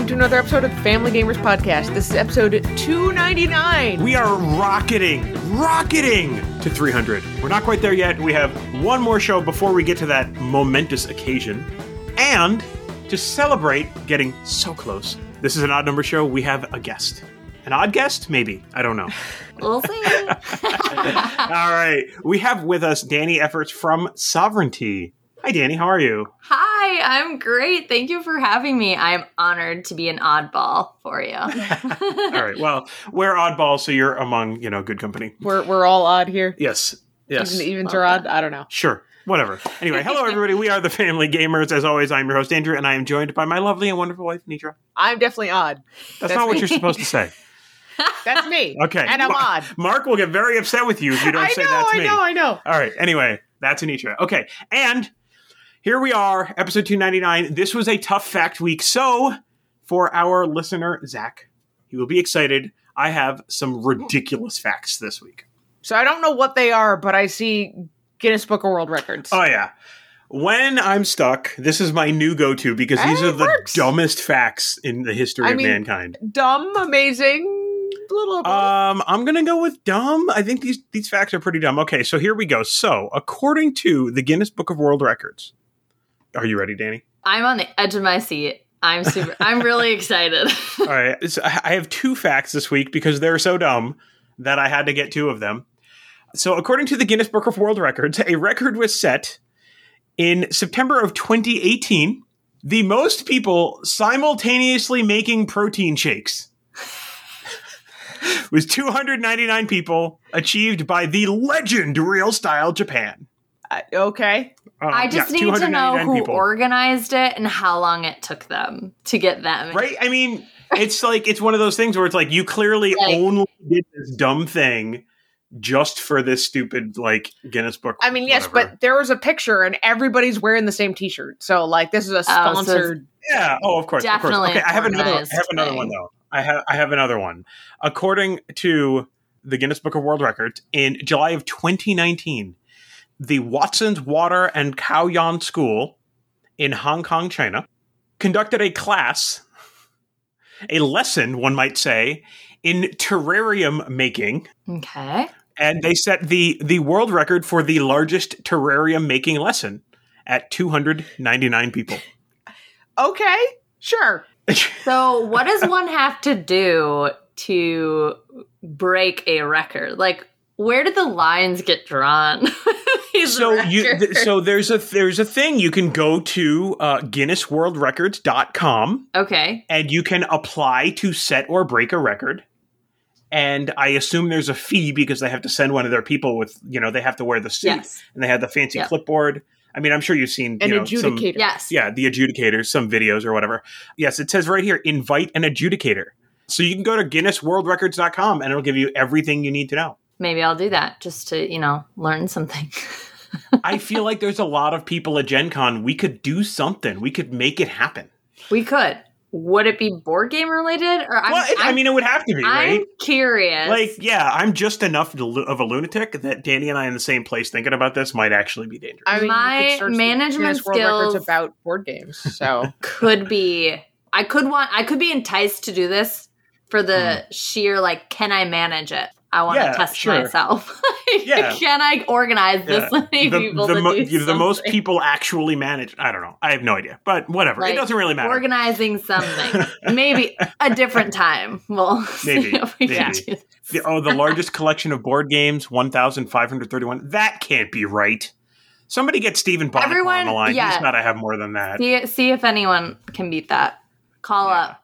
welcome to another episode of the Family Gamers Podcast. This is episode 299. We are rocketing, rocketing to 300. We're not quite there yet. We have one more show before we get to that momentous occasion. And to celebrate getting so close, this is an odd number show. We have a guest. An odd guest? Maybe. I don't know. We'll see. All right. We have with us Dani Effertz from Sovranti. Hi, Dani. How are you? Hi, I'm great. Thank you for having me. I'm honored to be an oddball for you. All right. Well, we're oddballs, so you're among, you know, good company. We're, we're all odd here. Yes. Yes. Even, even are odd. I don't know. Sure. Whatever. Anyway, hello everybody. We are the Family Gamers. As always, I'm your host Andrew, and I am joined by my lovely and wonderful wife Nitra. I'm definitely odd. That's, That's not what you're supposed to say. That's me. Okay. And I'm Ma- odd. Mark will get very upset with you if you don't I say know, that's I me. know, I know. All right. Anyway, that's Anitra. Okay. And here we are, episode 299. This was a tough fact week. So, for our listener, Zach, he will be excited. I have some ridiculous facts this week. So I don't know what they are, but I see Guinness Book of World Records. Oh, yeah. When I'm stuck, this is my new go to because these are the works. dumbest facts in the history I of mean- mankind. Dumb, amazing, little. Um, I'm gonna go with dumb. I think these these facts are pretty dumb. Okay, so here we go. So, according to the Guinness Book of World Records, are you ready, Dani? I'm on the edge of my seat. I'm super. I'm really excited. All right, so I I have two facts this week because they're so dumb that I had to get two of them. So, according to the Guinness Book of World Records, a record was set in September of 2018. The most people simultaneously making protein shakes was 299 people, achieved by the legend Real Style Japan. I- okay. Um, I just yeah, need to know who people. organized it and how long it took them to get them. Right? I mean, it's like it's one of those things where it's like you clearly Like- only did this dumb thing just for this stupid like Guinness Book. I mean, yes, whatever. but there was a picture and everybody's wearing the same T-shirt. So, like, this is a so it's- sponsored. yeah, oh, of course, of course. Definitely Okay, I have another. I have another thing. one though. I have I have another one. According to the Guinness Book of World Records, in July of 2019, the Watson's Water and Kaoyuan School in Hong Kong, China, conducted a class, a lesson, one might say, in terrarium making. Okay. and they set the the world record for the largest terrarium making lesson at 299 people. Okay, sure. So, what does one have to do to break a record? Like, where did the lines get drawn? These so you th- records? so there's a there's a thing you can go to uh, GuinnessWorldRecords.com okay. and you can apply to set or break a record. And I assume there's a fee because they have to send one of their people with you know they have to wear the suit Yes. and they have the fancy Yep. clipboard. I mean, I'm sure you've seen An you know, some- adjudicator. Yes. Yeah, the adjudicators, some videos or whatever. Yes, it says right here invite an adjudicator. So you can go to GuinnessWorldRecords.com and it'll give you everything you need to know. Maybe I'll do that just to, you know, learn something. I feel like there's a lot of people at Gen Con. We could do something. We could make it happen. we could. Would it be board game related? Or I'm, well, it, I I'm- mean, it would have to be, right? I'm curious. Like, yeah, I'm just enough of a lunatic that Dani and I in the same place thinking about this might actually be dangerous. I mean, you My could the management Guinness World Records skills- about board games. So, could be I could want I could be enticed to do this for the hmm. sheer like can I manage it? I want. Yeah, to test sure. myself. Yeah. can I organize this Yeah. many the, people the, mo- the most people actually manage. I don't know. I have no idea, but whatever. Like, it doesn't really matter. organizing something. Maybe a different time. We'll Maybe, we maybe. The, oh, the largest collection of board games, 1,531. That can't be right. Somebody get Stephen Bonnet on Everyone- the line. yeah. He's got to have more than that. See, see if anyone can beat that. Call Yeah. up.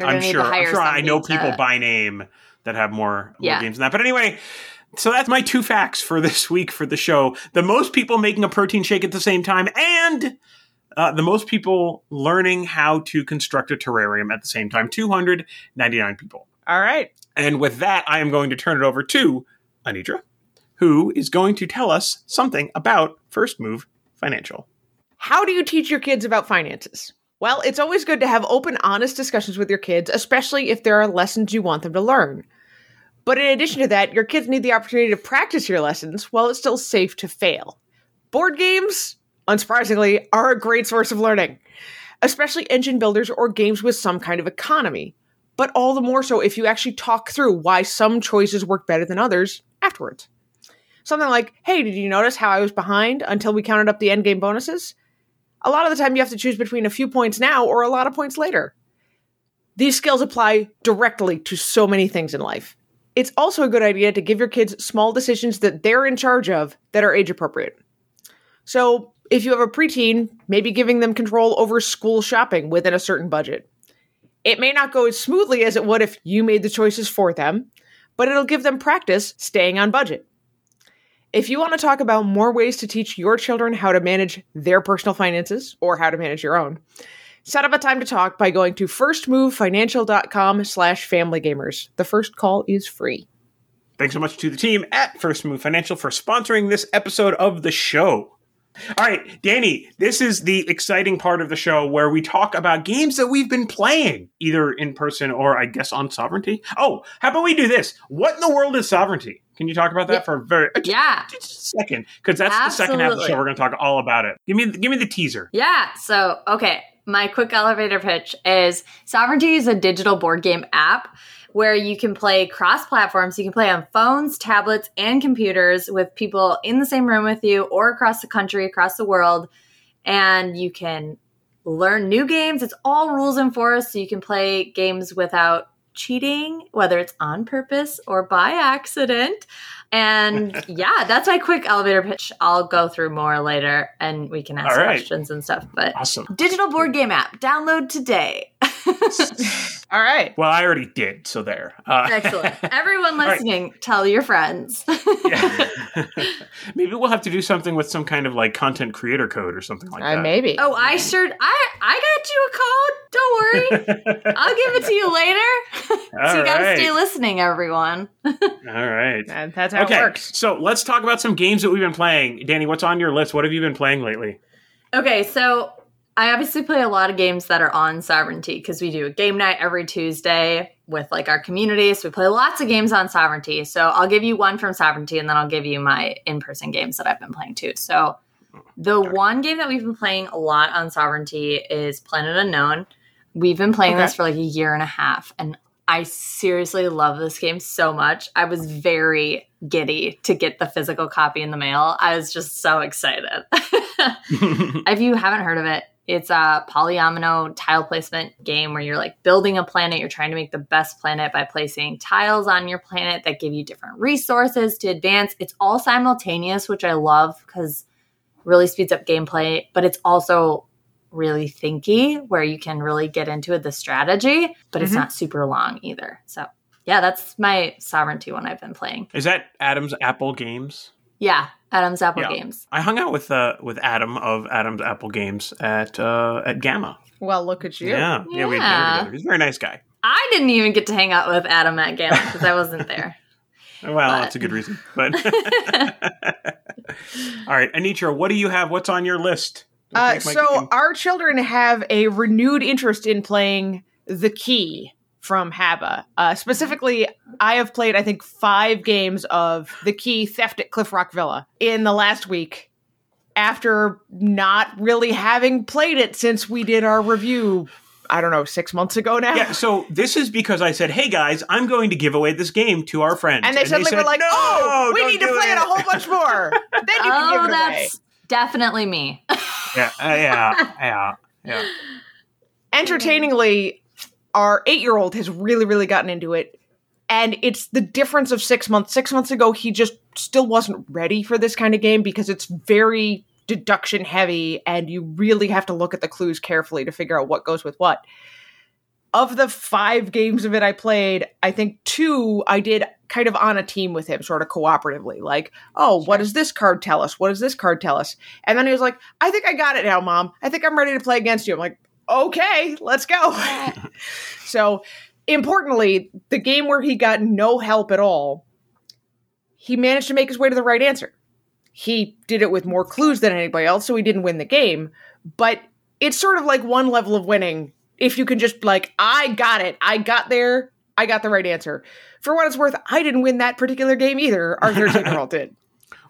I'm sure. I'm sure I know somebody to- people by name that have more, more Yeah. games than that. But anyway, so that's my two facts for this week for the show. The most people making a protein shake at the same time and uh, the most people learning how to construct a terrarium at the same time 299 people. All right. And with that, I am going to turn it over to Anitra, who is going to tell us something about First Move Financial. How do you teach your kids about finances? Well, it's always good to have open, honest discussions with your kids, especially if there are lessons you want them to learn. But in addition to that, your kids need the opportunity to practice your lessons while it's still safe to fail. Board games, unsurprisingly, are a great source of learning, especially engine builders or games with some kind of economy. But all the more so if you actually talk through why some choices work better than others afterwards. Something like, hey, did you notice how I was behind until we counted up the endgame bonuses? A lot of the time, you have to choose between a few points now or a lot of points later. These skills apply directly to so many things in life. It's also a good idea to give your kids small decisions that they're in charge of that are age appropriate. So, if you have a preteen, maybe giving them control over school shopping within a certain budget. It may not go as smoothly as it would if you made the choices for them, but it'll give them practice staying on budget. If you want to talk about more ways to teach your children how to manage their personal finances or how to manage your own, set up a time to talk by going to firstmovefinancial.com slash familygamers. The first call is free. Thanks so much to the team at First Move Financial for sponsoring this episode of the show. All right, Dani, this is the exciting part of the show where we talk about games that we've been playing, either in person or I guess on Sovranti. Oh, how about we do this? What in the world is Sovranti? Can you talk about that Yeah. for a very Yeah. just a second? Because that's the second half of the show. We're going to talk all about it. Give me, give me the teaser. Yeah. So, okay. My quick elevator pitch is Sovranti is a digital board game app where you can play cross platforms. You can play on phones, tablets, and computers with people in the same room with you or across the country, across the world. And you can learn new games. It's all rules enforced. So you can play games without cheating, whether it's on purpose or by accident. And yeah, that's my quick elevator pitch. I'll go through more later and we can ask right. questions and stuff. But Awesome. digital board game app, download today. All right. Well, I already did, so there. Uh, Excellent. Everyone right. listening, tell your friends. yeah. Maybe we'll have to do something with some kind of like content creator code or something like Uh, that. maybe. oh, I sure I I got you a code. Don't worry. I'll give it to you later. so All you gotta right. stay listening, everyone. All right. And that's how okay, it works. so let's talk about some games that we've been playing. Dani, what's on your list? What have you been playing lately? Okay, so I obviously play a lot of games that are on Sovranti because we do a game night every Tuesday with like our community. So we play lots of games on Sovranti. So I'll give you one from Sovranti and then I'll give you my in person games that I've been playing too. So the one game that we've been playing a lot on Sovranti is Planet Unknown. We've been playing Okay. this for like a year and a half and I seriously love this game so much. I was very giddy to get the physical copy in the mail. I was just so excited. if you haven't heard of it, it's a polyomino tile placement game where you're like building a planet. You're trying to make the best planet by placing tiles on your planet that give you different resources to advance. It's all simultaneous, which I love because really speeds up gameplay, but it's also really thinky where you can really get into the strategy, but it's Mhm. not super long either. So yeah, that's my sovranti one I've been playing. Is that Adam's Apple Games? Yeah, Adam's Apple Yeah. Games. I hung out with uh, with Adam of Adam's Apple Games at uh, at GAMA. Well, look at you. Yeah, yeah, we had dinner together. He's a very nice guy. I didn't even get to hang out with Adam at GAMA because I wasn't there. Well, But- that's a good reason. But all right, Anitra, what do you have? What's on your list? Uh, so game. our children have a renewed interest in playing The Key from Haba. Uh, specifically, I have played I think five games of The Key Theft at Cliffrock Villa in the last week. After not really having played it since we did our review, I don't know, six months ago now. yeah, so this is because I said, "Hey guys, I'm going to give away this game to our friends," And they suddenly said, were like, "No, "Oh, we need to play it. it." a whole bunch more." Then you can oh, give it away. that's definitely me. Yeah, uh, yeah, yeah, yeah. entertainingly, our eight year old has really, really gotten into it. And it's the difference of six months. Six months ago, he just still wasn't ready for this kind of game because it's very deduction heavy and you really have to look at the clues carefully to figure out what goes with what. of the five games of it I played, I think two I did kind of on a team with him, sort of cooperatively. Like, oh, what does this card tell us? What does this card tell us? And then he was like, I think I got it now, mom. I think I'm ready to play against you. I'm like, okay, let's go. so, importantly, the game where he got no help at all, he managed to make his way to the right answer. He did it with more clues than anybody else, so he didn't win the game. But it's sort of like one level of winning if you can just like, I got it. I got there. I got the right answer. For what it's worth, I didn't win that particular game either. Our 13 year old did.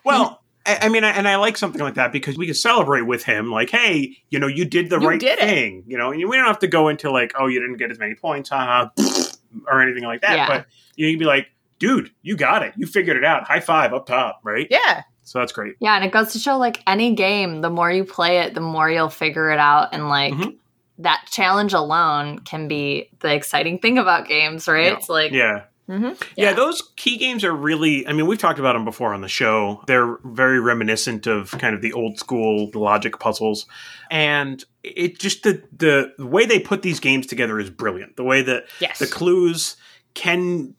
Well, I, I mean, and I like something like that because we can celebrate with him, like, hey, you know, you did the You right did it. thing, you know, and we don't have to go into like, oh, you didn't get as many points, haha, or anything like that. Yeah. But you can be like, dude, you got it, you figured it out, high five up top, right? Yeah. So that's great. Yeah, and it goes to show like any game, the more you play it, the more you'll figure it out. And like Mhm. that challenge alone can be the exciting thing about games, right? Yeah. It's like, Yeah. Hmm Yeah, Yeah. those key games are really. I mean, we've talked about them before on the show. They're very reminiscent of kind of the old school logic puzzles, and it just the the way they put these games together is brilliant. The way that Yes. the clues can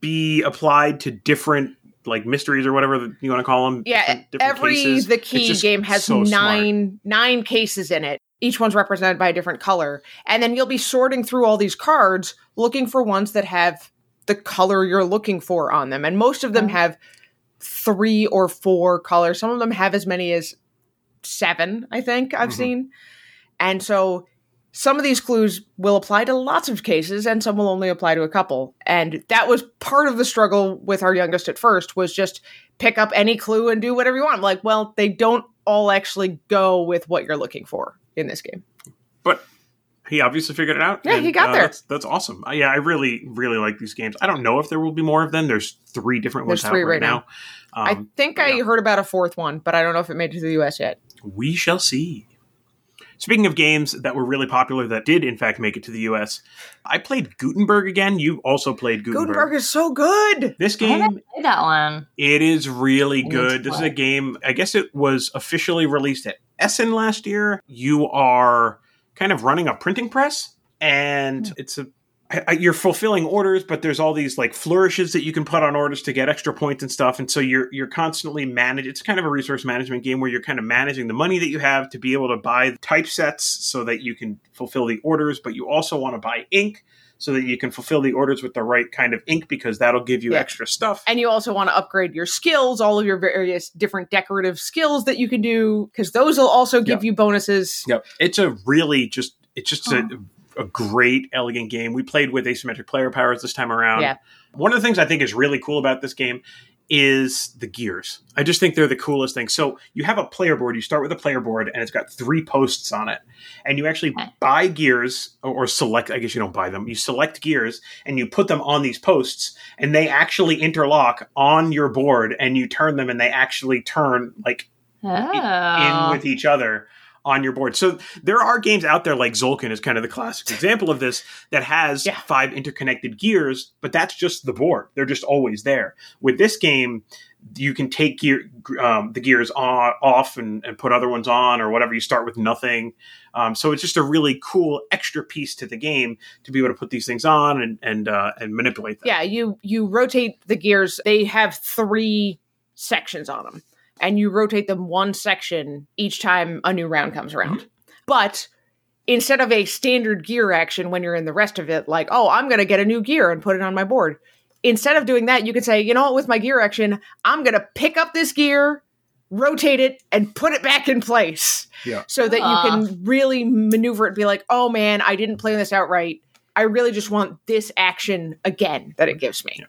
be applied to different like mysteries or whatever you want to call them. yeah. Every cases. the key game has so smart. nine nine cases in it. Each one's represented by a different color, and then you'll be sorting through all these cards, looking for ones that have the color you're looking for on them. And most of them have three or four colors. Some of them have as many as seven. I think I've Mhm. seen, and so some of these clues will apply to lots of cases and some will only apply to a couple and that was part of the struggle with our youngest at first was just pick up any clue and do whatever you want like well they don't all actually go with what you're looking for in this game but he obviously figured it out. Yeah, he got uh, there. That's, that's awesome. Uh, yeah, I really, really like these games. I don't know if there will be more of them. There's three different ones There's out three right right now. i Um, think i yeah. heard about a fourth one but i don't know if it made it to the us yet we shall see. Speaking of games that were really popular that did in fact make it to the US, I played Gutenberg again. You also played Gutenberg. gutenberg is so good this game haven't that one. It is really I good. to This is a game, I guess it was officially released at Essen last year. You are kind of running a printing press, and Hmm. it's a you're fulfilling orders, but there's all these like flourishes that you can put on orders to get extra points and stuff, and so you're you're constantly manage. It's kind of a resource management game where you're kind of managing the money that you have to be able to buy typesets so that you can fulfill the orders, but you also want to buy ink so that you can fulfill the orders with the right kind of ink because that'll give you Yeah. extra stuff. and you also want to upgrade your skills all of your various different decorative skills that you can do because those will also give you bonuses Yep. It's a really just it's just a, a great elegant game. We played with asymmetric player powers this time around. Yeah. One of the things I think is really cool about this game is the gears. I just think they're the coolest thing. So you have a player board, you start with a player board and it's got three posts on it. And you actually buy gears or, or select I guess you don't buy them. You select gears and you put them on these posts and they actually interlock on your board and you turn them and they actually turn like in Oh. with each other on your board. So there are games out there like Tzolk'in is kind of the classic example of this that has Yeah. five interconnected gears, but that's just the board. They're just always there. With this game, you can take gear um, the gears on, off and, and put other ones on or whatever. You start with nothing. Um, so it's just a really cool extra piece to the game to be able to put these things on and and uh, and manipulate them. yeah you you rotate the gears they have three sections on them and you rotate them one section each time a new round comes around. But instead of a standard gear action when you're in the rest of it like oh i'm going to get a new gear and put it on my board instead of doing that you can say you know what with my gear action i'm going to pick up this gear rotate it and put it back in place. Yeah. so that Ah. you can really maneuver it be like oh man i didn't plan this out right. I really just want this action again that it gives me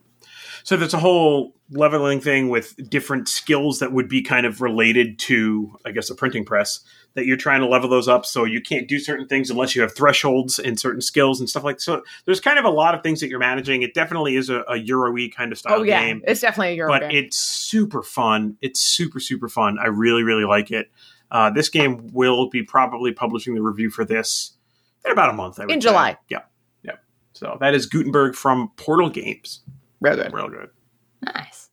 So there's a whole leveling thing with different skills that would be kind of related to, I guess, a printing press that you're trying to level those up. So you can't do certain things unless you have thresholds in certain skills and stuff like that. So there's kind of a lot of things that you're managing. It definitely is a, a Euro-y kind of style oh yeah game, it's definitely a Euro but game. it's super fun. It's super, super fun. I really, really like it. Uh, this game will be probably publishing the review for this in about a month. I would In say. July. Yeah. Yeah. So that is Gutenberg from Portal Games. Real good. Real good. Nice.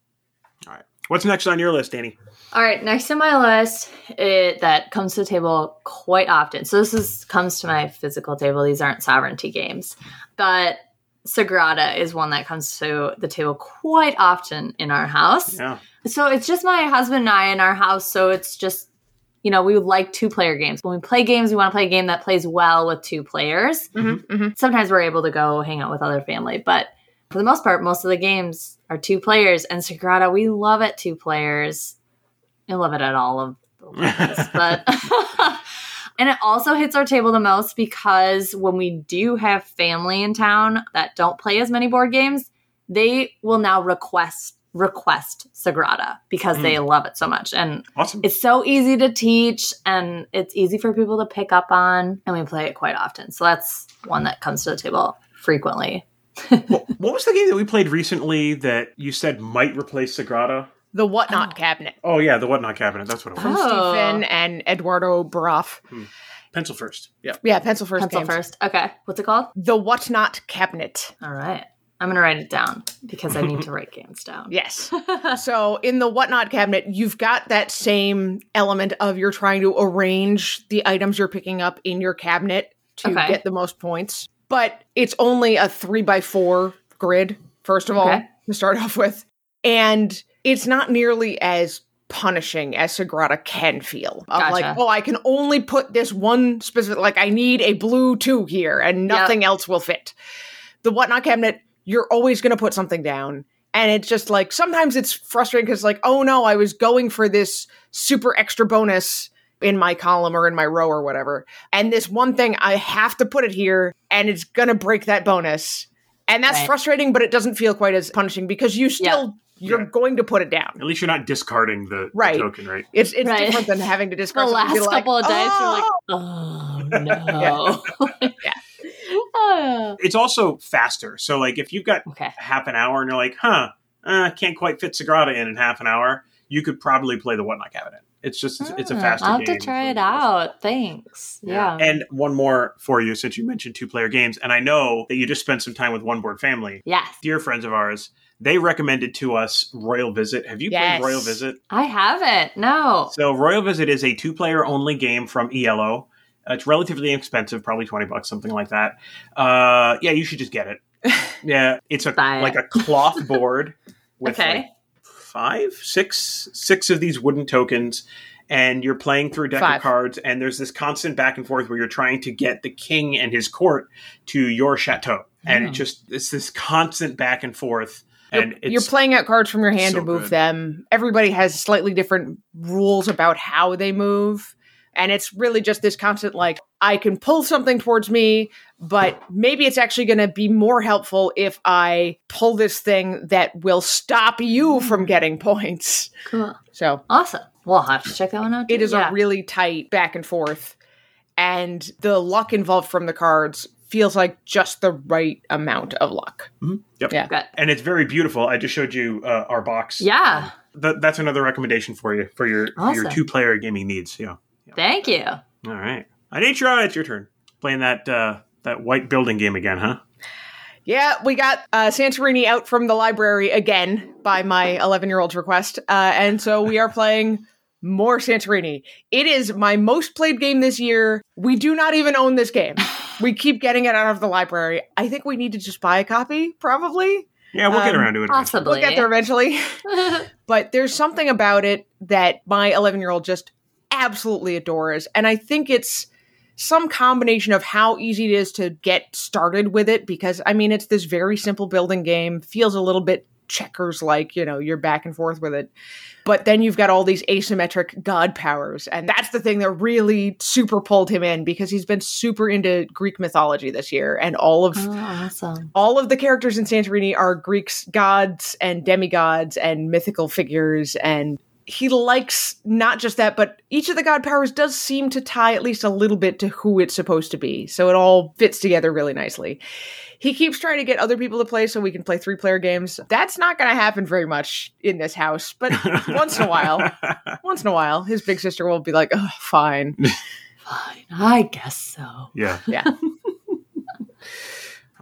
All right. What's next on your list, Dani? All right, next on my list it, that comes to the table quite often. So this is comes to my physical table. These aren't sovranti games, but Sagrada is one that comes to the table quite often in our house. Yeah. So it's just my husband and I in our house. So it's just, you know, we would like two player games. When we play games, we want to play a game that plays well with two players. Mm-hmm, mm-hmm. Sometimes we're able to go hang out with other family, but for the most part, most of the games are two players. And Sagrada, we love it two players. I love it at all of the levels, but. And it also hits our table the most because when we do have family in town that don't play as many board games, they will now request request Sagrada because they mm. love it so much. And Awesome. it's so easy to teach and it's easy for people to pick up on and we play it quite often. So that's one that comes to the table frequently. what, what was the game that we played recently that you said might replace Sagrada? The Whatnot oh. cabinet Oh yeah, the whatnot cabinet. That's what it was. from Oh. Stephen and Eduardo Baraf. Hmm. Pencil first. Yeah. Yeah, pencil first. Pencil games. first. Okay. What's it called? The Whatnot cabinet. All right. I'm going to write it down because I need to write games down. Yes. so in the Whatnot cabinet, you've got that same element of you're trying to arrange the items you're picking up in your cabinet to Okay. get the most points. But it's only a three by four grid, first of all, Okay. to start off with. And it's not nearly as punishing as Sagrada can feel. Of Gotcha. like, oh, I can only put this one specific like I need a blue two here and Yep. nothing else will fit. The Whatnot cabinet, you're always gonna put something down. And it's just like sometimes it's frustrating because like, oh no, I was going for this super extra bonus in my column or in my row or whatever. And this one thing I have to put it here and it's gonna break that bonus. And that's Right. frustrating, but it doesn't feel quite as punishing because you still you're Yeah. going to put it down. At least you're not discarding the, the Right. token, right? It's it's Right. different than having to discard. the last like, couple of days, you're like, "Oh." oh no. Yeah. Oh. It's also faster. So like if you've got Okay. half an hour and you're like, huh, uh, can't quite fit Sagrada in in half an hour, you could probably play the whatnot cabinet. It's just it's, it's a Ah, faster I'll have to try it the most part. out. Thanks. Yeah. And one more for you, since you mentioned two player games, and I know that you just spent some time with One Board Family. yes. Dear friends of ours, they recommended to us Royal Visit. Have you Yes. played Royal Visit? I haven't. No. So Royal Visit is a two player only game from IELLO. Uh, it's relatively inexpensive, probably twenty bucks, something like that. Uh, yeah, you should just get it. yeah, it's a like a cloth board with Okay. like five, six, six of these wooden tokens, and you're playing through a deck Five. of cards. And there's this constant back and forth where you're trying to get the king and his court to your chateau, and Oh. it just it's this constant back and forth. And You're, it's, you're playing out cards from your hand so to move good. them. Everybody has slightly different rules about how they move. And it's really just this constant like, I can pull something towards me, but maybe it's actually going to be more helpful if I pull this thing that will stop you from getting points. Cool. So Awesome. We'll have to check that one out. it too. is Yeah. a really tight back and forth. And the luck involved from the cards feels like just the right amount of luck. Mhm. Yep. Yeah. Good. and it's very beautiful. I just showed you uh, our box. Yeah. Th- that's another recommendation for you for your for your two player gaming needs. Yeah. Thank you. All right. Anitra, it's your turn. Playing that uh, that white building game again, huh? Yeah, we got uh, Santorini out from the library again by my 11 year old's request. Uh, and so we are playing more Santorini. It is my most played game this year. We do not even own this game. We keep getting it out of the library. I think we need to just buy a copy, probably. Yeah, we'll get Um, around to it. eventually. We'll get there eventually. but there's something about it that my 11 year old just absolutely adores. And I think it's some combination of how easy it is to get started with it because, I mean, it's this very simple building game, feels a little bit checkers like, you know, you're back and forth with it. But then you've got all these asymmetric god powers. And that's the thing that really super pulled him in because he's been super into Greek mythology this year and all of oh, awesome. all of the characters in Santorini are Greeks, gods and demigods and mythical figures. And he likes not just that, but each of the god powers does seem to tie at least a little bit to who it's supposed to be. So it all fits together really nicely. He keeps trying to get other people to play so we can play three player games. That's not going to happen very much in this house, but once in a while, once in a while, his big sister will be like, oh, fine. Fine. I guess so. yeah. Yeah.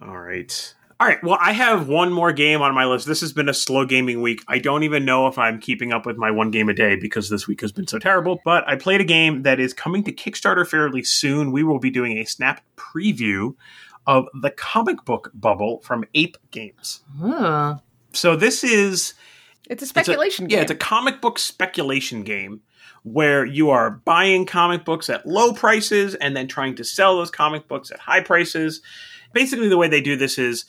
All right. All right. Well, I have one more game on my list. This has been a slow gaming week. I don't even know if I'm keeping up with my one game a day because this week has been so terrible. But I played a game that is coming to Kickstarter fairly soon. We will be doing a snap preview of the comic book bubble from Ape Games. Ooh. So this is It's a it's a- speculation game. Yeah, it's a comic book speculation game where you are buying comic books at low prices and then trying to sell those comic books at high prices. Basically, the way they do this is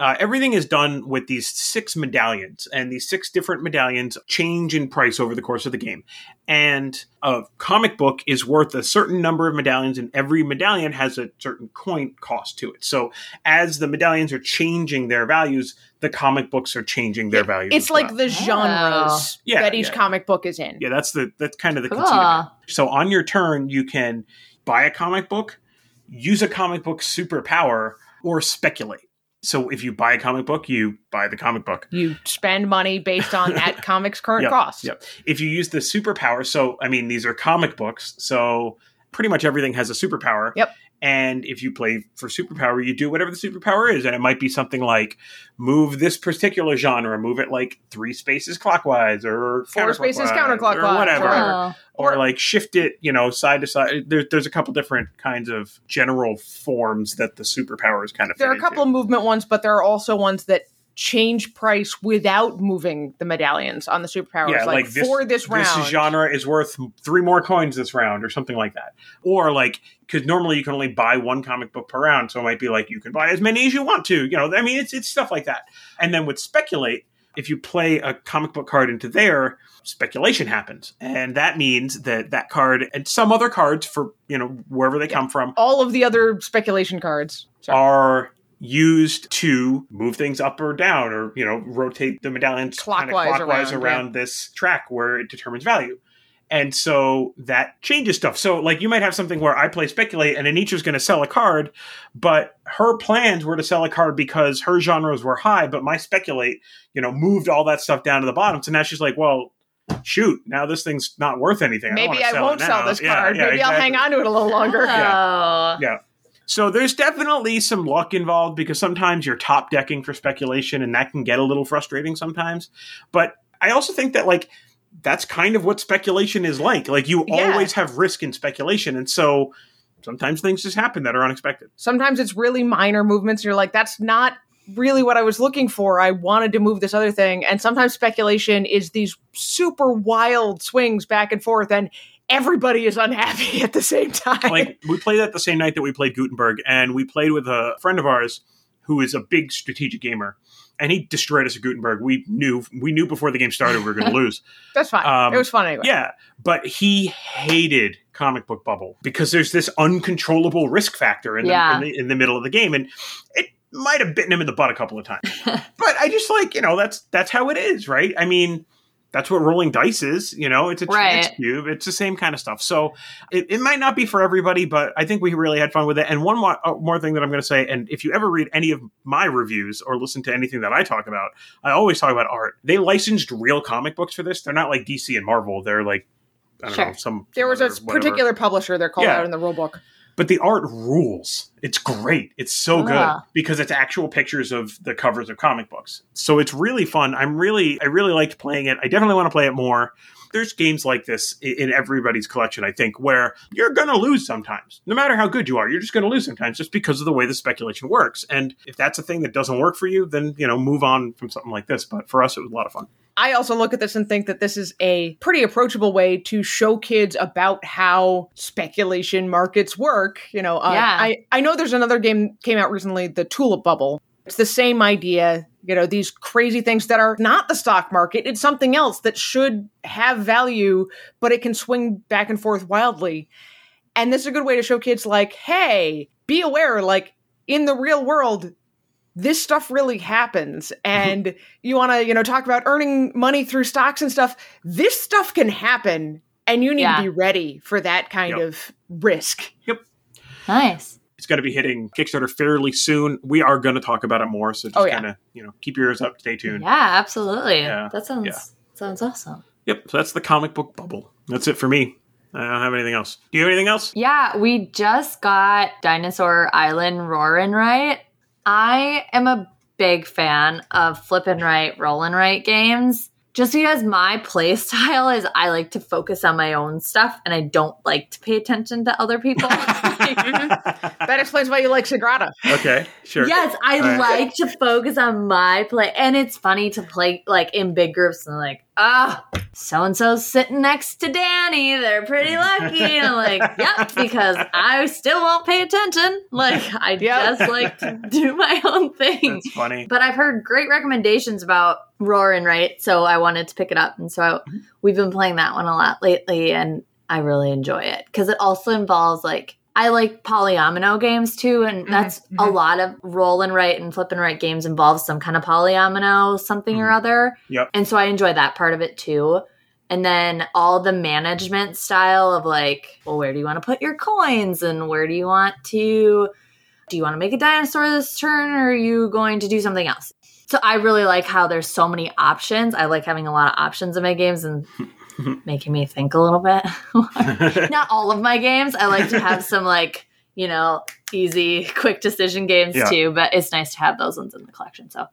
uh, everything is done with these six medallions, and these six different medallions change in price over the course of the game. And a comic book is worth a certain number of medallions, and every medallion has a certain coin cost to it. So, as the medallions are changing their values, the comic books are changing their values. It's as like well. the genres Yeah, that each yeah. comic book is in. Yeah, that's the that's kind of the conceit of it. So on your turn, you can buy a comic book, use a comic book superpower, or speculate. So if you buy a comic book, you buy the comic book. You spend money based on that comic's current Yep, cost. Yep. If you use the superpower, so I mean these are comic books, so pretty much everything has a superpower. Yep. And if you play for superpower, you do whatever the superpower is, and it might be something like move this particular genre, move it like three spaces clockwise or Four spaces counterclockwise, counterclockwise, or whatever Oh. or Or- like shift it, you know, side to side. There, there's a couple different kinds of general forms that the superpowers kind of. There are a couple into. of movement ones, but there are also ones that change price without moving the medallions on the superpowers. yeah, like, like, this, for this round. this genre is worth three more coins this round, or something like that. Or like, because normally you can only buy one comic book per round, so it might be like you can buy as many as you want to. You know, I mean, it's it's stuff like that. And then with speculate, if you play a comic book card into there, speculation happens, and that means that that card and some other cards for you know wherever they come from All of the other speculation cards. Sorry. are used to move things up or down or you know rotate the medallions kind of Clockwise clockwise around, around, this track where it determines value and so that changes stuff so like you might have something where i play speculate and Anitra's going to sell a card but her plans were to sell a card because her genres were high but my speculate you know moved all that stuff down to the bottom so now she's like well shoot now this thing's not worth anything Maybe wanna I, sell won't sell now." this Yeah, card. yeah, Maybe I'll hang exactly. on to it a little longer. Oh. Yeah. So there's definitely some luck involved because sometimes you're top decking for speculation and that can get a little frustrating sometimes. But I also think that like that's kind of what speculation is like. Like you Yeah. always have risk in speculation and so sometimes things just happen that are unexpected. Sometimes it's really minor movements. And you're like, that's not really what I was looking for. I wanted to move this other thing. And sometimes speculation is these super wild swings back and forth, and everybody is unhappy at the same time. like we played that the same night that we played Gutenberg and we played with a friend of ours who is a big strategic gamer and he destroyed us at Gutenberg. We knew we knew before the game started we were going to lose. that's fine. um, it was fun anyway. Yeah, but he hated comic book bubble because there's this uncontrollable risk factor in the, Yeah. in, the, in the middle of the game, and it might have bitten him in the butt a couple of times. but I just like you know that's that's how it is, right? I mean. That's what rolling dice is, you know. It's a chance cube. It's the same kind of stuff. So it, it might not be for everybody, but I think we really had fun with it. And one more, uh, more thing that I'm going to say, and if you ever read any of my reviews or listen to anything that I talk about, I always talk about art. They licensed real comic books for this. They're not like DC and Marvel. They're like I don't Sure. know some. There was a some whatever. particular publisher they're called Yeah. out in the rule book. But the art rules. It's great. It's so good Ah. because it's actual pictures of the covers of comic books. So it's really fun. I'm really, I really liked playing it. I definitely want to play it more. There's games like this in everybody's collection, I think, where you're going to lose sometimes. No matter how good you are, you're just going to lose sometimes just because of the way the speculation works. And if that's a thing that doesn't work for you, then, you know, move on from something like this. But for us, it was a lot of fun. I also look at this and think that this is a pretty approachable way to show kids about how speculation markets work. You know, uh, Yeah. I, I know there's another game came out recently, the Tulip Bubble. It's the same idea, you know, these crazy things that are not the stock market. It's something else that should have value, but it can swing back and forth wildly. And this is a good way to show kids, like, hey, be aware, like, in the real world, this stuff really happens mm-hmm. and you want to you know talk about earning money through stocks and stuff this stuff can happen and you need Yeah. to be ready for that kind Yep. of risk yep Nice. It's going to be hitting Kickstarter fairly soon. We are going to talk about it more. So just Oh, yeah. kind of, you know, keep your ears up, stay tuned. Yeah, absolutely. Yeah. That sounds Yeah. sounds awesome. Yep. So that's the comic book bubble. That's it for me. I don't have anything else. Do you have anything else? Yeah, we just got Dinosaur Island Rawr 'n Write. I am a big fan of flip and right, roll and right games. Just because my play style is I like to focus on my own stuff and I don't like to pay attention to other people. That explains why you like Sagrada. okay, sure. Yes, I All right. like to focus on my play. And it's funny to play like in big groups and like, ah, so and so's sitting next to Dani. They're pretty lucky. And I'm like, yep, because I still won't pay attention. Like, I Yep. just like to do my own thing. That's funny. But I've heard great recommendations about Rawr 'n Write, so I wanted to pick it up. And so I, we've been playing that one a lot lately, and I really enjoy it because it also involves like I like polyomino games too, and that's a mhm. lot of roll and write and flip and write games involve some kind of polyomino something or Mhm. other. Yep. And so I enjoy that part of it too. And then all the management style of like, well, where do you want to put your coins and where do you want to do you want to make a dinosaur this turn or are you going to do something else? So I really like how there's so many options. I like having a lot of options in my games and making me think a little bit. Not all of my games. I like to have some like, you know, easy, quick decision games Yeah. too, but it's nice to have those ones in the collection. So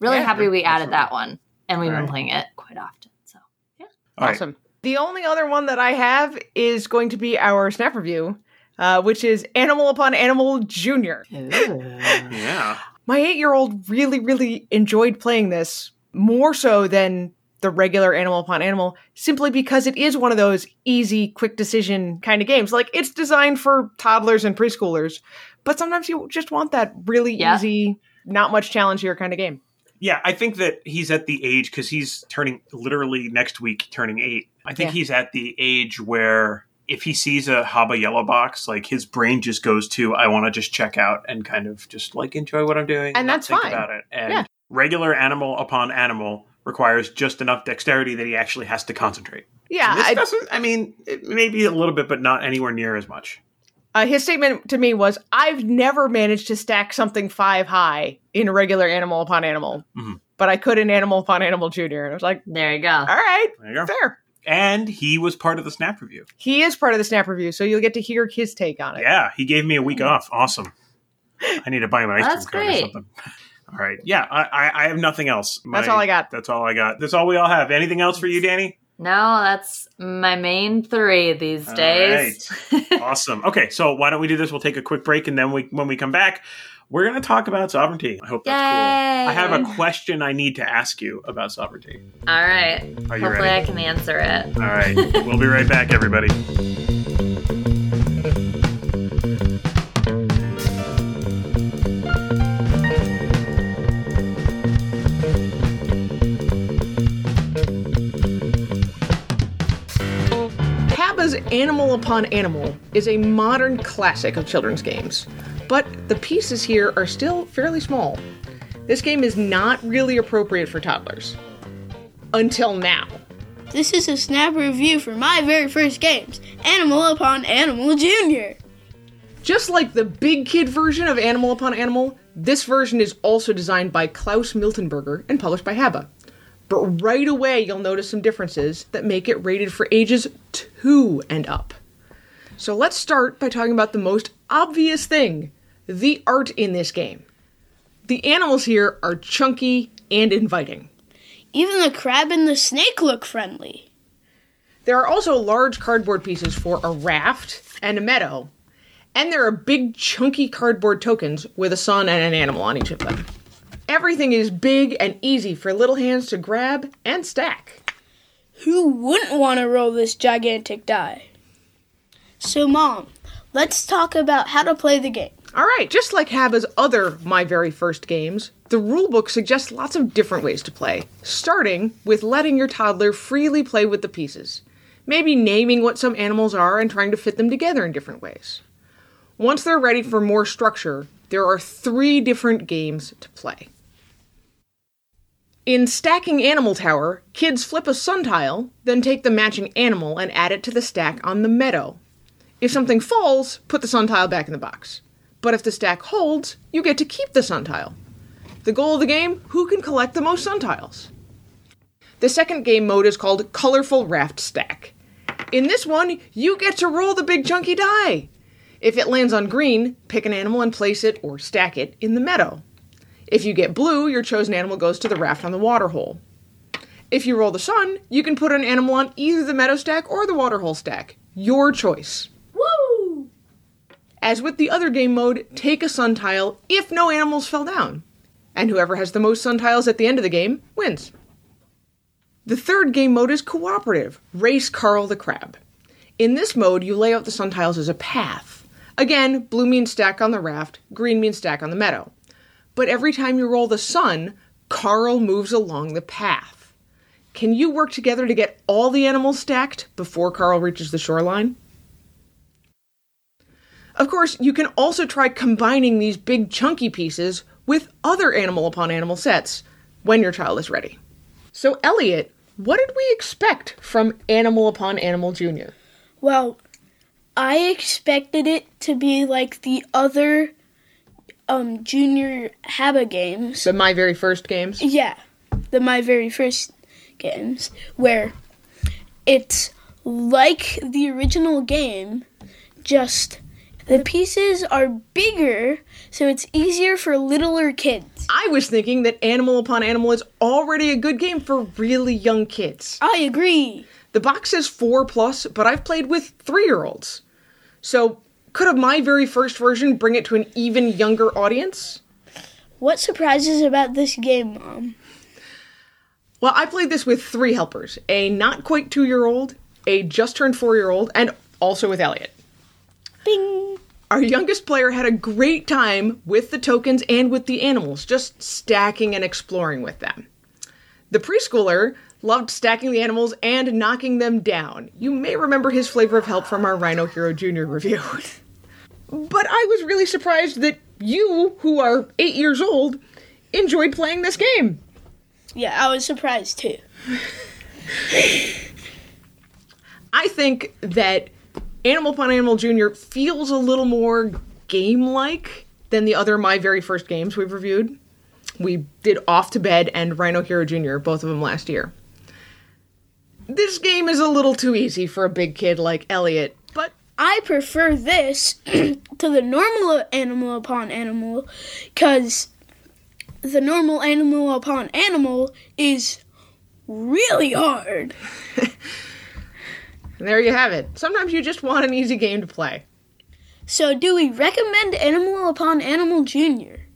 really Yeah, happy we added absolutely. that one. And we've been Right. playing it quite often. So All right. Awesome. The only other one that I have is going to be our snap review, uh, which is Animal Upon Animal Junior. Yeah. My eight year old really, really enjoyed playing this more so than the regular Animal Upon Animal, simply because it is one of those easy, quick decision kind of games. Like it's designed for toddlers and preschoolers, but sometimes you just want that really Yeah. easy, not much challenge here kind of game. Yeah, I think that he's at the age because he's turning literally next week, turning eight. I think Yeah. he's at the age where if he sees a Haba yellow box, like his brain just goes to, I want to just check out and kind of just like enjoy what I'm doing, And not that's think fine. about it. And Yeah. regular animal upon animal requires just enough dexterity that he actually has to concentrate. Yeah, this I, doesn't. I mean, it, maybe a little bit, but not anywhere near as much. Uh, his statement to me was, "I've never managed to stack something five high in a regular Animal Upon Animal, Mhm. but I could in Animal Upon Animal Junior." And I was like, there you go. "All right, There you go. fair." And he was part of the snap review. He is part of the snap review, so you'll get to hear his take on it. Yeah, he gave me a week off. Awesome. I need to buy him an ice That's cream cone or great. something. All right. Yeah, I, I, I have nothing else. That's all I got. That's all I got. That's all we all have. Anything else for you, Dani? No, that's my main three these All days. awesome. Okay, so why don't we do this? We'll take a quick break, and then we, when we come back, we're going to talk about sovranti. I hope that's cool. I have a question I need to ask you about sovranti. All right. Are you Hopefully ready? I can answer it. All right. we'll be right back, everybody. Animal Upon Animal is a modern classic of children's games, but the pieces here are still fairly small. This game is not really appropriate for toddlers. Until now. This is a snap review for my very first games, Animal Upon Animal Junior. Just like the big kid version of Animal Upon Animal, this version is also designed by Klaus Miltenberger and published by Haba. But right away, you'll notice some differences that make it rated for ages 2 and up. So let's start by talking about the most obvious thing the art in this game. The animals here are chunky and inviting. Even the crab and the snake look friendly. There are also large cardboard pieces for a raft and a meadow, and there are big chunky cardboard tokens with a sun and an animal on each of them. Everything is big and easy for little hands to grab and stack. Who wouldn't want to roll this gigantic die? So, Mom, let's talk about how to play the game. All right, just like Haba's other My Very First games, the rulebook suggests lots of different ways to play, starting with letting your toddler freely play with the pieces, maybe naming what some animals are and trying to fit them together in different ways. Once they're ready for more structure, there are three different games to play. In Stacking Animal Tower, kids flip a sun tile, then take the matching animal and add it to the stack on the meadow. If something falls, put the sun tile back in the box. But if the stack holds, you get to keep the sun tile. The goal of the game who can collect the most sun tiles? The second game mode is called Colorful Raft Stack. In this one, you get to roll the big chunky die. If it lands on green, pick an animal and place it or stack it in the meadow. If you get blue, your chosen animal goes to the raft on the water hole. If you roll the sun, you can put an animal on either the meadow stack or the water hole stack. Your choice. Woo! As with the other game mode, take a sun tile if no animals fell down. And whoever has the most sun tiles at the end of the game wins. The third game mode is cooperative Race Carl the Crab. In this mode, you lay out the sun tiles as a path. Again, blue means stack on the raft, green means stack on the meadow. But every time you roll the sun, Carl moves along the path. Can you work together to get all the animals stacked before Carl reaches the shoreline? Of course, you can also try combining these big chunky pieces with other animal upon animal sets when your child is ready. So, Elliot, what did we expect from Animal Upon Animal Jr.? Well, I expected it to be like the other um junior Haba games. The my very first games. Yeah, the my very first games where it's like the original game, just the pieces are bigger, so it's easier for littler kids. I was thinking that Animal Upon Animal is already a good game for really young kids. I agree. The box says 4 plus, but I've played with 3-year-olds. So, could have my very first version bring it to an even younger audience? What surprises about this game, Mom? Well, I played this with three helpers a not quite two year old, a just turned four year old, and also with Elliot. Bing! Our youngest player had a great time with the tokens and with the animals, just stacking and exploring with them. The preschooler loved stacking the animals and knocking them down. You may remember his flavor of help from our Rhino Hero Jr. review. but I was really surprised that you, who are eight years old, enjoyed playing this game. Yeah, I was surprised too. I think that Animal Upon Animal Jr. feels a little more game like than the other My Very First games we've reviewed. We did Off to Bed and Rhino Hero Jr., both of them last year. This game is a little too easy for a big kid like Elliot, I prefer this to the normal animal upon animal because the normal animal upon animal is really hard. there you have it. Sometimes you just want an easy game to play. So, do we recommend Animal Upon Animal Jr.?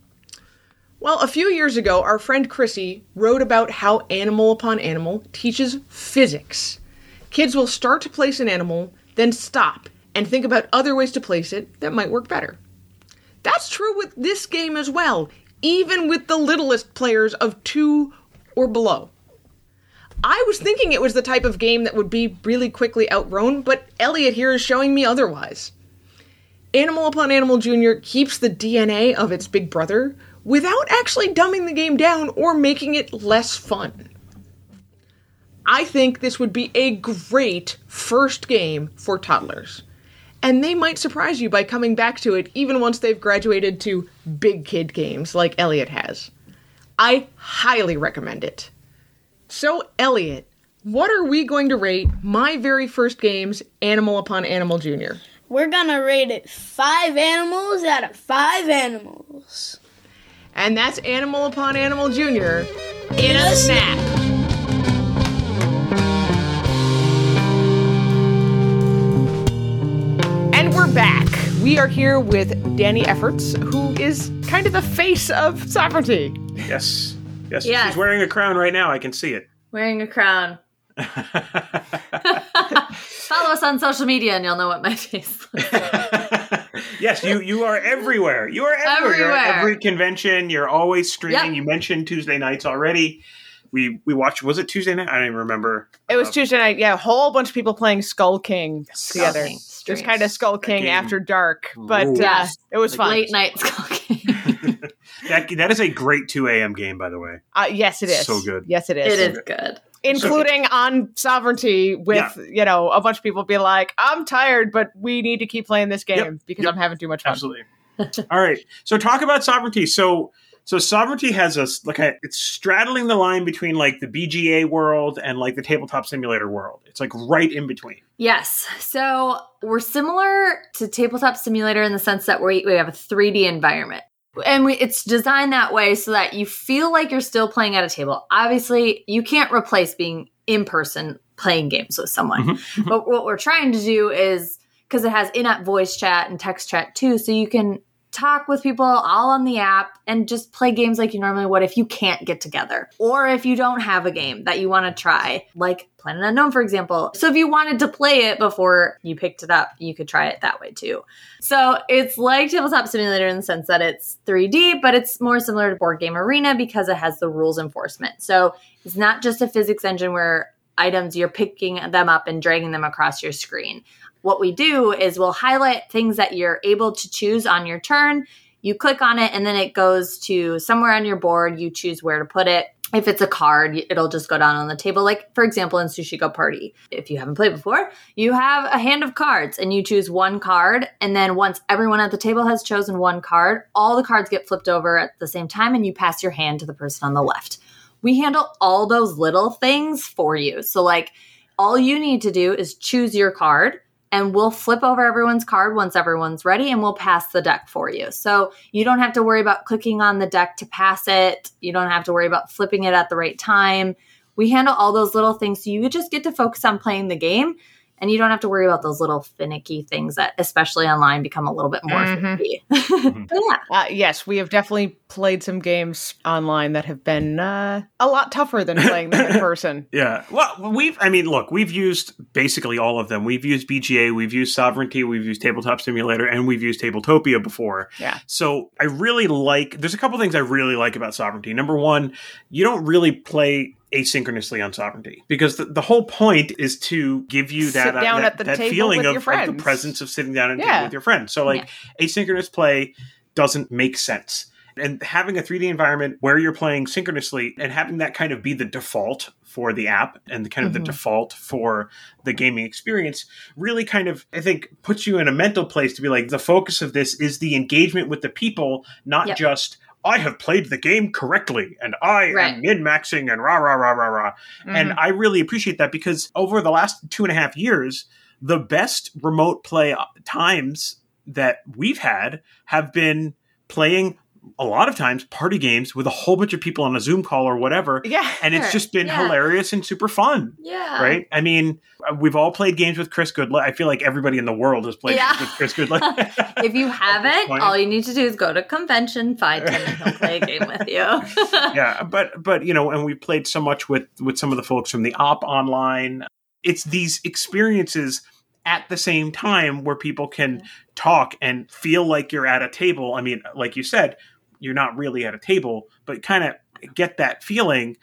Well, a few years ago, our friend Chrissy wrote about how Animal Upon Animal teaches physics. Kids will start to place an animal, then stop and think about other ways to place it that might work better. That's true with this game as well, even with the littlest players of two or below. I was thinking it was the type of game that would be really quickly outgrown, but Elliot here is showing me otherwise. Animal Upon Animal Jr. keeps the DNA of its big brother without actually dumbing the game down or making it less fun. I think this would be a great first game for toddlers. And they might surprise you by coming back to it even once they've graduated to big kid games like Elliot has. I highly recommend it. So, Elliot, what are we going to rate my very first game's Animal Upon Animal Jr.? We're gonna rate it five animals out of five animals. And that's Animal Upon Animal Jr. in a snap. Back. We are here with Dani Effertz, who is kind of the face of Sovranti. Yes. Yes. Yes. She's wearing a crown right now. I can see it. Wearing a crown. Follow us on social media and you'll know what my face looks like. yes, you you are everywhere. You are everywhere. You're at Everywhere. every convention. You're always streaming. Yep. You mentioned Tuesday nights already. We we watched. Was it Tuesday night? I don't even remember. It was Uh, Tuesday night. Yeah, a whole bunch of people playing Skull King Skull together. King Just kind of Skull King after dark, but rules. uh, it was Like fun. Late night skulking. that that is a great two a.m. game, by the way. Uh, yes, it is. So good. Yes, it is. it is good. Including on Sovranti, with Yeah. you know a bunch of people be like, "I'm tired, but we need to keep playing this game Yep. because Yep. I'm having too much fun." Absolutely. All right. So talk about Sovranti. So so Sovranti has us like a, it's straddling the line between like the BGA world and like the tabletop simulator world. It's like right in between. Yes. So we're similar to Tabletop Simulator in the sense that we, we have a 3D environment. and we, it's designed that way so that you feel like you're still playing at a table. Obviously, you can't replace being in person playing games with someone. Mm-hmm. but what we're trying to do is because it has in-app voice chat and text chat too, so you can talk with people all on the app and just play games like you normally would if you can't get together. Or if you don't have a game that you want to try like planet unknown for example. So if you wanted to play it before you picked it up you could try it that way too. So it's like tabletop simulator in the sense that it's 3d but it's more similar to board game arena because it has the rules enforcement. So it's not just a physics engine where items you're picking them up and dragging them across your screen what we do is we'll highlight things that you're able to choose on your turn. You click on it and then it goes to somewhere on your board. You choose where to put it. If it's a card, it'll just go down on the table. Like, for example, in Sushi Go Party, if you haven't played before, you have a hand of cards and you choose one card. And then once everyone at the table has chosen one card, all the cards get flipped over at the same time and you pass your hand to the person on the left. We handle all those little things for you. So, like, all you need to do is choose your card and we'll flip over everyone's card once everyone's ready and we'll pass the deck for you. So you don't have to worry about clicking on the deck to pass it. You don't have to worry about flipping it at the right time. We handle all those little things so you just get to focus on playing the game and you don't have to worry about those little finicky things that especially online become a little bit more Mhm. finicky. Mm-hmm. Yeah. Uh, yes, we have definitely played some games online that have been uh, a lot tougher than playing them in person. Yeah. Well, we've, I mean, look, we've used basically all of them. We've used BGA, we've used Sovranti, we've used Tabletop Simulator, and we've used Tabletopia before. Yeah. So I really like, there's a couple things I really like about Sovranti. Number one, you don't really play asynchronously on Sovranti because the, the whole point is to give you that, Sit that- that, at the that table feeling of, of the presence of sitting down and Yeah. with your friends. So, like, asynchronous play doesn't make sense. And having a 3D environment where you're playing synchronously and having that kind of be the default for the app and the kind of Mhm. the default for the gaming experience really kind of, I think, puts you in a mental place to be like, the focus of this is the engagement with the people, not Yep. just, I have played the game correctly and I Right. am min maxing and rah, rah, rah, rah, rah. And Mhm. I really appreciate that because over the last two and a half years, the best remote play times that we've had have been playing a lot of times party games with a whole bunch of people on a Zoom call or whatever. yeah. And it's just been Yeah. hilarious and super fun. Yeah. Right? I mean, uh, we've all played games with Chris Goodluck. I feel like everybody in the world has played Yeah. games with Chris Goodluck. If you haven't, all you need to do is go to convention, find him, and he'll play a game with you. yeah, but but you know, and we played so much with with some of the folks from the op online. It's these experiences at the same time where people can talk and feel like you're at a table. I mean, like you said, you're not really at a table, but kind of get that feeling.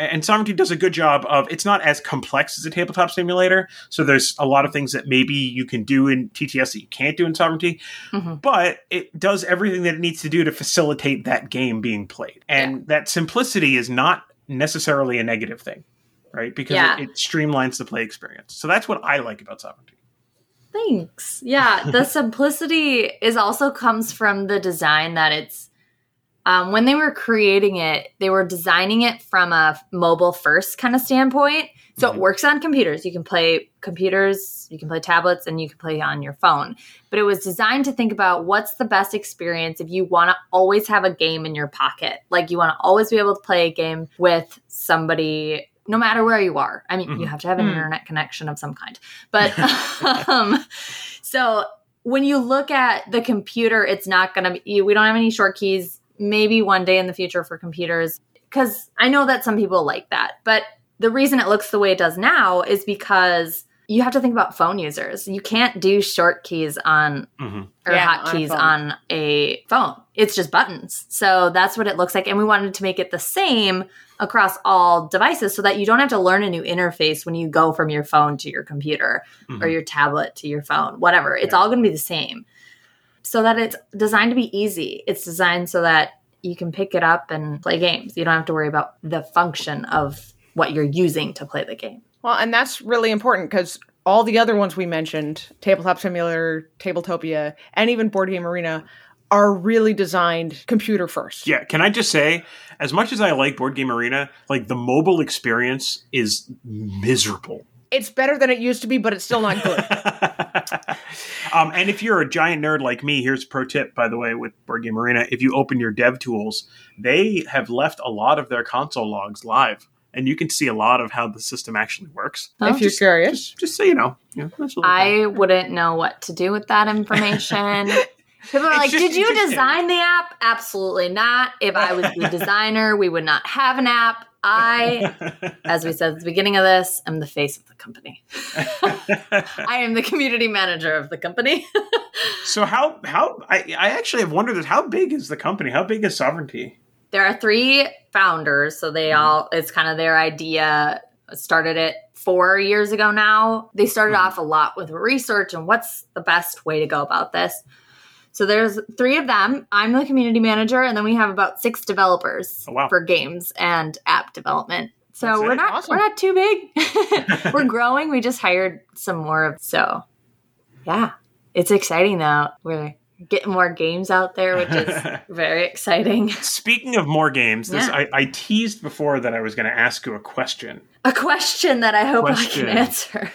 And Sovranti does a good job of it's not as complex as a tabletop simulator. So there's a lot of things that maybe you can do in TTS that you can't do in Sovranti Mhm. but it does everything that it needs to do to facilitate that game being played. And that simplicity is not necessarily a negative thing, right? Because Yeah. it, it streamlines the play experience. So that's what I like about Sovranti. Thanks. Yeah, the simplicity is also comes from the design that it's um, when they were creating it, they were designing it from a mobile first kind of standpoint. So Mhm. it works on computers. You can play computers, you can play tablets, and you can play on your phone. But it was designed to think about what's the best experience if you want to always have a game in your pocket. Like you want to always be able to play a game with somebody no matter where you are. I mean, you Mhm. have to have an Hmm. internet connection of some kind. But um, so when you look at the computer, it's not going to be, we don't have any short keys. Maybe one day in the future for computers, because I know that some people like that. But the reason it looks the way it does now is because you have to think about phone users. You can't do short keys on Mm-hmm. or Yeah, on a on a phone. It's just buttons. So that's what it looks like. And we wanted to make it the same across all devices so that you don't have to learn a new interface when you go from your phone to your computer Mhm. or your tablet to your phone, whatever. It's Yeah. all going to be the same. So that it's designed to be easy. It's designed so that you can pick it up and play games. You don't have to worry about the function of what you're using to play the game. Well, and that's really important because all the other ones we mentioned, Tabletop Simulator, Tabletopia, and even Board Game Arena, are really designed computer first. Yeah, can I just say, as much as I like Board Game Arena, like the mobile experience is miserable. It's better than it used to be, but it's still not good. Um, and if you're a giant nerd like me, here's a pro tip, by the way, with Board Game Arena. If you open your dev tools, they have left a lot of their console logs live. And you can see a lot of how the system actually works. Oh, if you're just- curious. Just, just so you know. Yeah, that's a little thing. I wouldn't know what to do with that information. People are It's like, just "Did you design the app?" Absolutely not. If I was the designer, we would not have an app. I, as we said at the beginning of this, am the face of the company. I am the community manager of the company. so how how I, I actually have wondered this how big is the company how big is Sovranti there are three founders, so they all it's kind of their idea. Started it four years ago now. They started Mhm. off a lot with research and what's the best way to go about this. So there's three of them. I'm the community manager, and then we have about six developers Oh, wow. for games and app development. So That's we're it. not Awesome. we're not too big. we're growing. We just hired some more of so yeah. It's exciting though. We're getting more games out there, which is very exciting. speaking of more games this Yeah. I, I teased before that i was going to ask you a question A question that I hope Question. I can answer.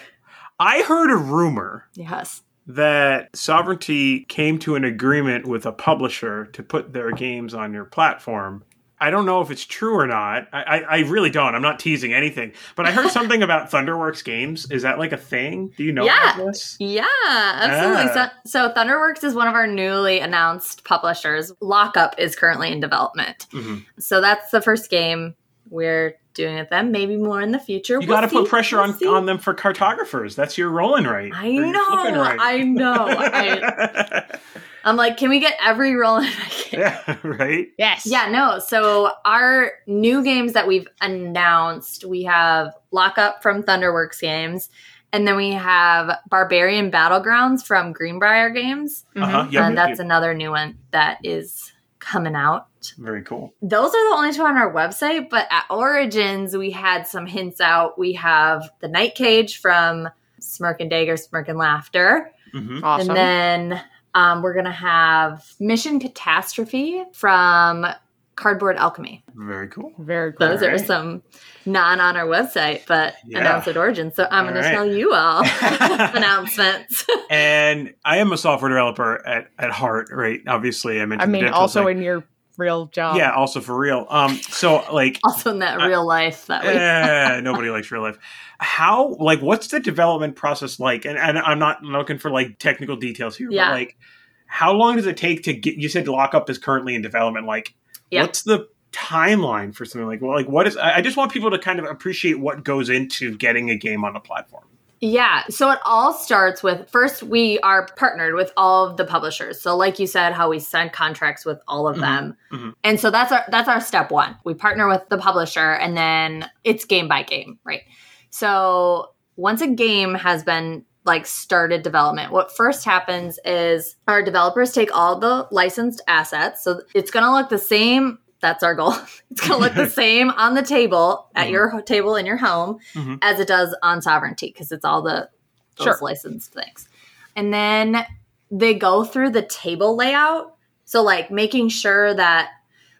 i heard a rumor Yes. That Sovranti came to an agreement with a publisher to put their games on your platform I don't know if it's true or not. I, I, I really don't. I'm not teasing anything. But I heard something about Thunderworks games. Is that like a thing? Do you know Yeah. about this? Yeah, absolutely. Ah. So, so Thunderworks is one of our newly announced publishers. Lockup is currently in development. Mhm. So that's the first game we're doing with them. Maybe more in the future. You We'll got to put pressure We'll on see. on them for cartographers. That's your rolling right. I Or your flipping know. right. I know. I, I'm like, can we get every roll in I can? yeah, right. Yes. Yeah, no. So our new games that we've announced, we have Lockup from Thunderworks Games, and then we have Barbarian Battlegrounds from Greenbrier Games. Uh-huh. Yep. and that's another new one that is coming out. Very cool. Those are the only two on our website, but at Origins we had some hints out. We have the Night Cage from Smirk and Dagger, Smirk and Laughter. hmm Awesome. And then um, we're going to have Mission Catastrophe from Cardboard Alchemy. Very cool. Very cool. Those are Alright. some non on our website, but Yeah. announced at Origin. So I'm going to Alright. tell you all announcements. And I am a software developer at, at heart, right? Obviously, I mentioned. I mean, also Tools in your real job. yeah, also for real. Um, so like, also in that Uh, real life that we. eh, nobody likes real life. How like what's the development process like? And, and I'm not looking for like technical details here, Yeah. but like, how long does it take to get? You said lockup is currently in development. Like, Yeah. what's the timeline for something like well like what is I I just want people to kind of appreciate what goes into getting a game on a platform. Yeah. So it all starts with first, we are partnered with all of the publishers. So, like you said, how we sign contracts with all of Mhm. them. Mhm. And so that's our that's our step one. We partner with the publisher and then it's game by game, right? So once a game has been like started development, what first happens is our developers take all the licensed assets. So it's gonna look the same. That's our goal. It's gonna look the same on the table at Mhm. your table in your home Mhm. as it does on Sovranti because it's all the those Sure. licensed things. And then they go through the table layout. So like making sure that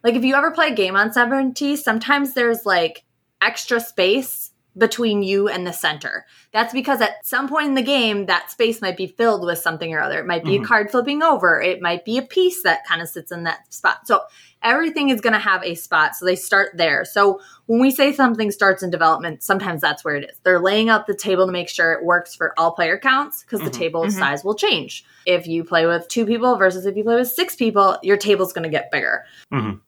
like if you ever play a game on Sovranti, sometimes there's like extra space between you and the center. That's because at some point in the game, that space might be filled with something or other. It might be Mhm. a card flipping over. It might be a piece that kind of sits in that spot. So everything is going to have a spot. So they start there. So when we say something starts in development, sometimes that's where it is. They're laying out the table to make sure it works for all player counts because Mhm. the table Mhm. size will change. If you play with two people versus if you play with six people, your table's going to get bigger.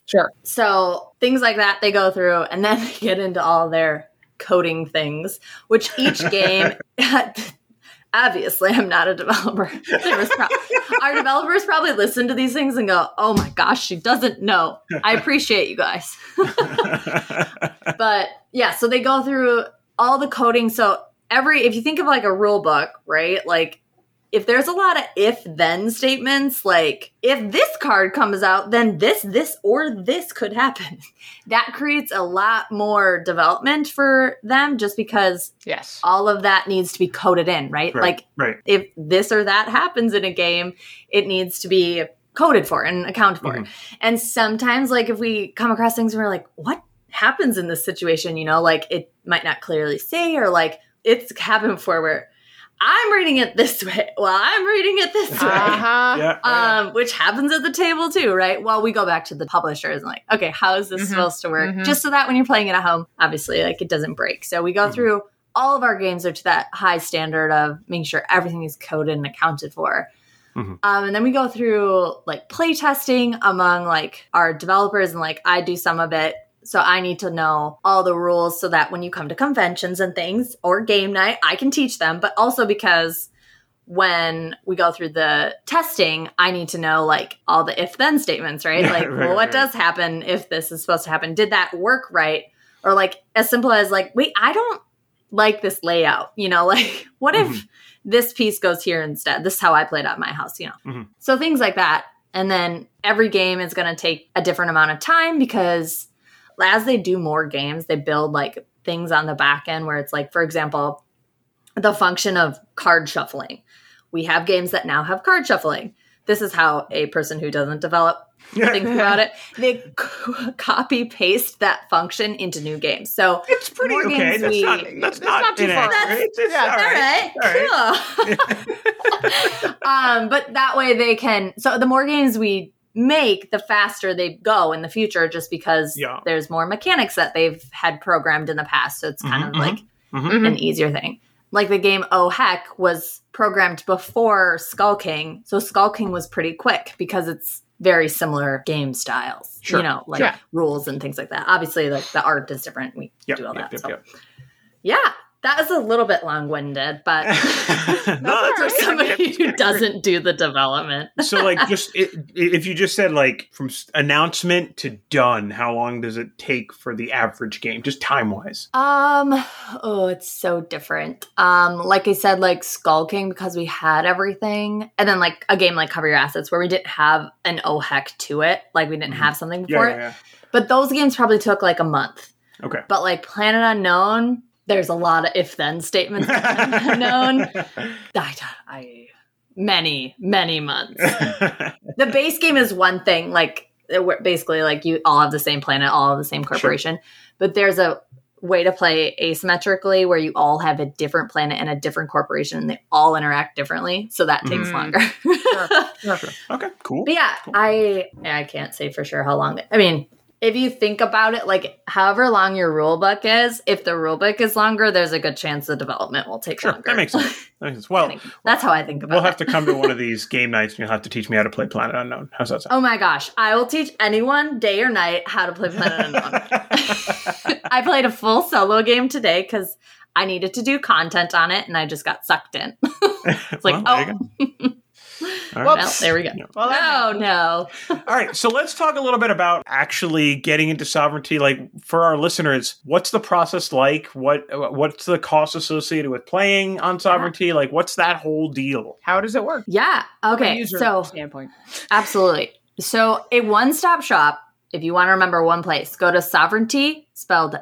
Sure. So things like that they go through, and then they get into all their coding things, which each game. Obviously, I'm not a developer. There was pro- our developers probably listen to these things and go, "Oh my gosh, she doesn't know." I appreciate you guys, but yeah. So they go through all the coding. So every, if you think of like a rule book, right? Like if there's a lot of if then statements, like if this card comes out, then this, this, or this could happen. That creates a lot more development for them just because Yes. all of that needs to be coded in, right? Right. Like right. if this or that happens in a game, it needs to be coded for and accounted for. Mhm. And sometimes, like, if we come across things where we're like, what happens in this situation? You know, like it might not clearly say, or like it's happened before where I'm reading it this way. Well, I'm reading it this way. Uh-huh. Yeah. oh, yeah. Um, which happens at the table too, right? Well, we go back to the publishers and like, okay, how is this Mhm. supposed to work? Mhm. Just so that when you're playing it at home, obviously, like it doesn't break. So we go Mhm. through all of our games are to that high standard of making sure everything is coded and accounted for. Mhm. Um, and then we go through like play testing among like our developers and like I do some of it. So I need to know all the rules so that when you come to conventions and things or game night, I can teach them, but also because when we go through the testing, I need to know like all the if then statements, right? Yeah, like, right, well, what right. does happen if this is supposed to happen? Did that work right? Or like as simple as like, wait, I don't like this layout, you know, like what if Mhm. this piece goes here instead? This is how I played at my house, you know. Mhm. So things like that. And then every game is going to take a different amount of time because as they do more games, they build like things on the back end where it's like, for example, the function of card shuffling. We have games that now have card shuffling. This is how a person who doesn't develop thinks about it. They c- copy paste that function into new games. So It's pretty okay. That's we- not. That's It's not, not too far. inaccurate. It's, it's Yeah. all right. all right, cool. um, but that way they can. So the more games we make, the faster they go in the future, just because Yeah. there's more mechanics that they've had programmed in the past. So it's kind Mhm, of like Mhm. an easier thing. Like the game Oh Heck was programmed before Skull King, so Skull King was pretty quick because it's very similar game styles. Sure. You know, like Yeah. rules and things like that. Obviously, like the art is different. We Yep, do all yep, that. yep, so. yep. Yeah, that was a little bit long winded, but no, for that's okay. somebody who doesn't do the development. so like just i if you just said like from announcement to done how long does it take for the average game just time wise Um, oh, it's so different. Um, like I said, like Skull King because we had everything, and then like a game like Cover Your Assets where we didn't have an oh heck to it, like we didn't Mhm. have something yeah, before yeah, it. yeah. But those games probably took like a month. okay But like Planet Unknown, there's a lot of if then statements. known. I, I many many months. the base game is one thing like basically like you all have the same planet all have the same corporation but there's a way to play asymmetrically where you all have a different planet and a different corporation and they all interact differently so that takes Mhm. longer Sure. okay cool but yeah i i can't say for sure how long i mean if you think about it like however long your rule book is if the rule book is longer there's a good chance the development will take sure longer that makes sense that makes sense. well that's how i think about it. we'll it have to come to one of these game nights and you'll have to teach me how to play planet unknown how's that sound Oh my gosh, I will teach anyone day or night how to play Planet Unknown. I played a full solo game today because I needed to do content on it and I just got sucked in. it's like, well, oh. All right. Well, well, there we go. Yeah. Well, that- Oh no. All right, so let's talk a little bit about actually getting into Sovranti. Like for our listeners, what's the process like? What what's the cost associated with playing on Sovranti? Like, what's that whole deal? How does it work? Yeah. From a Okay. user So standpoint. absolutely. So a one-stop shop, if you want to remember one place, go to Sovranti, spelled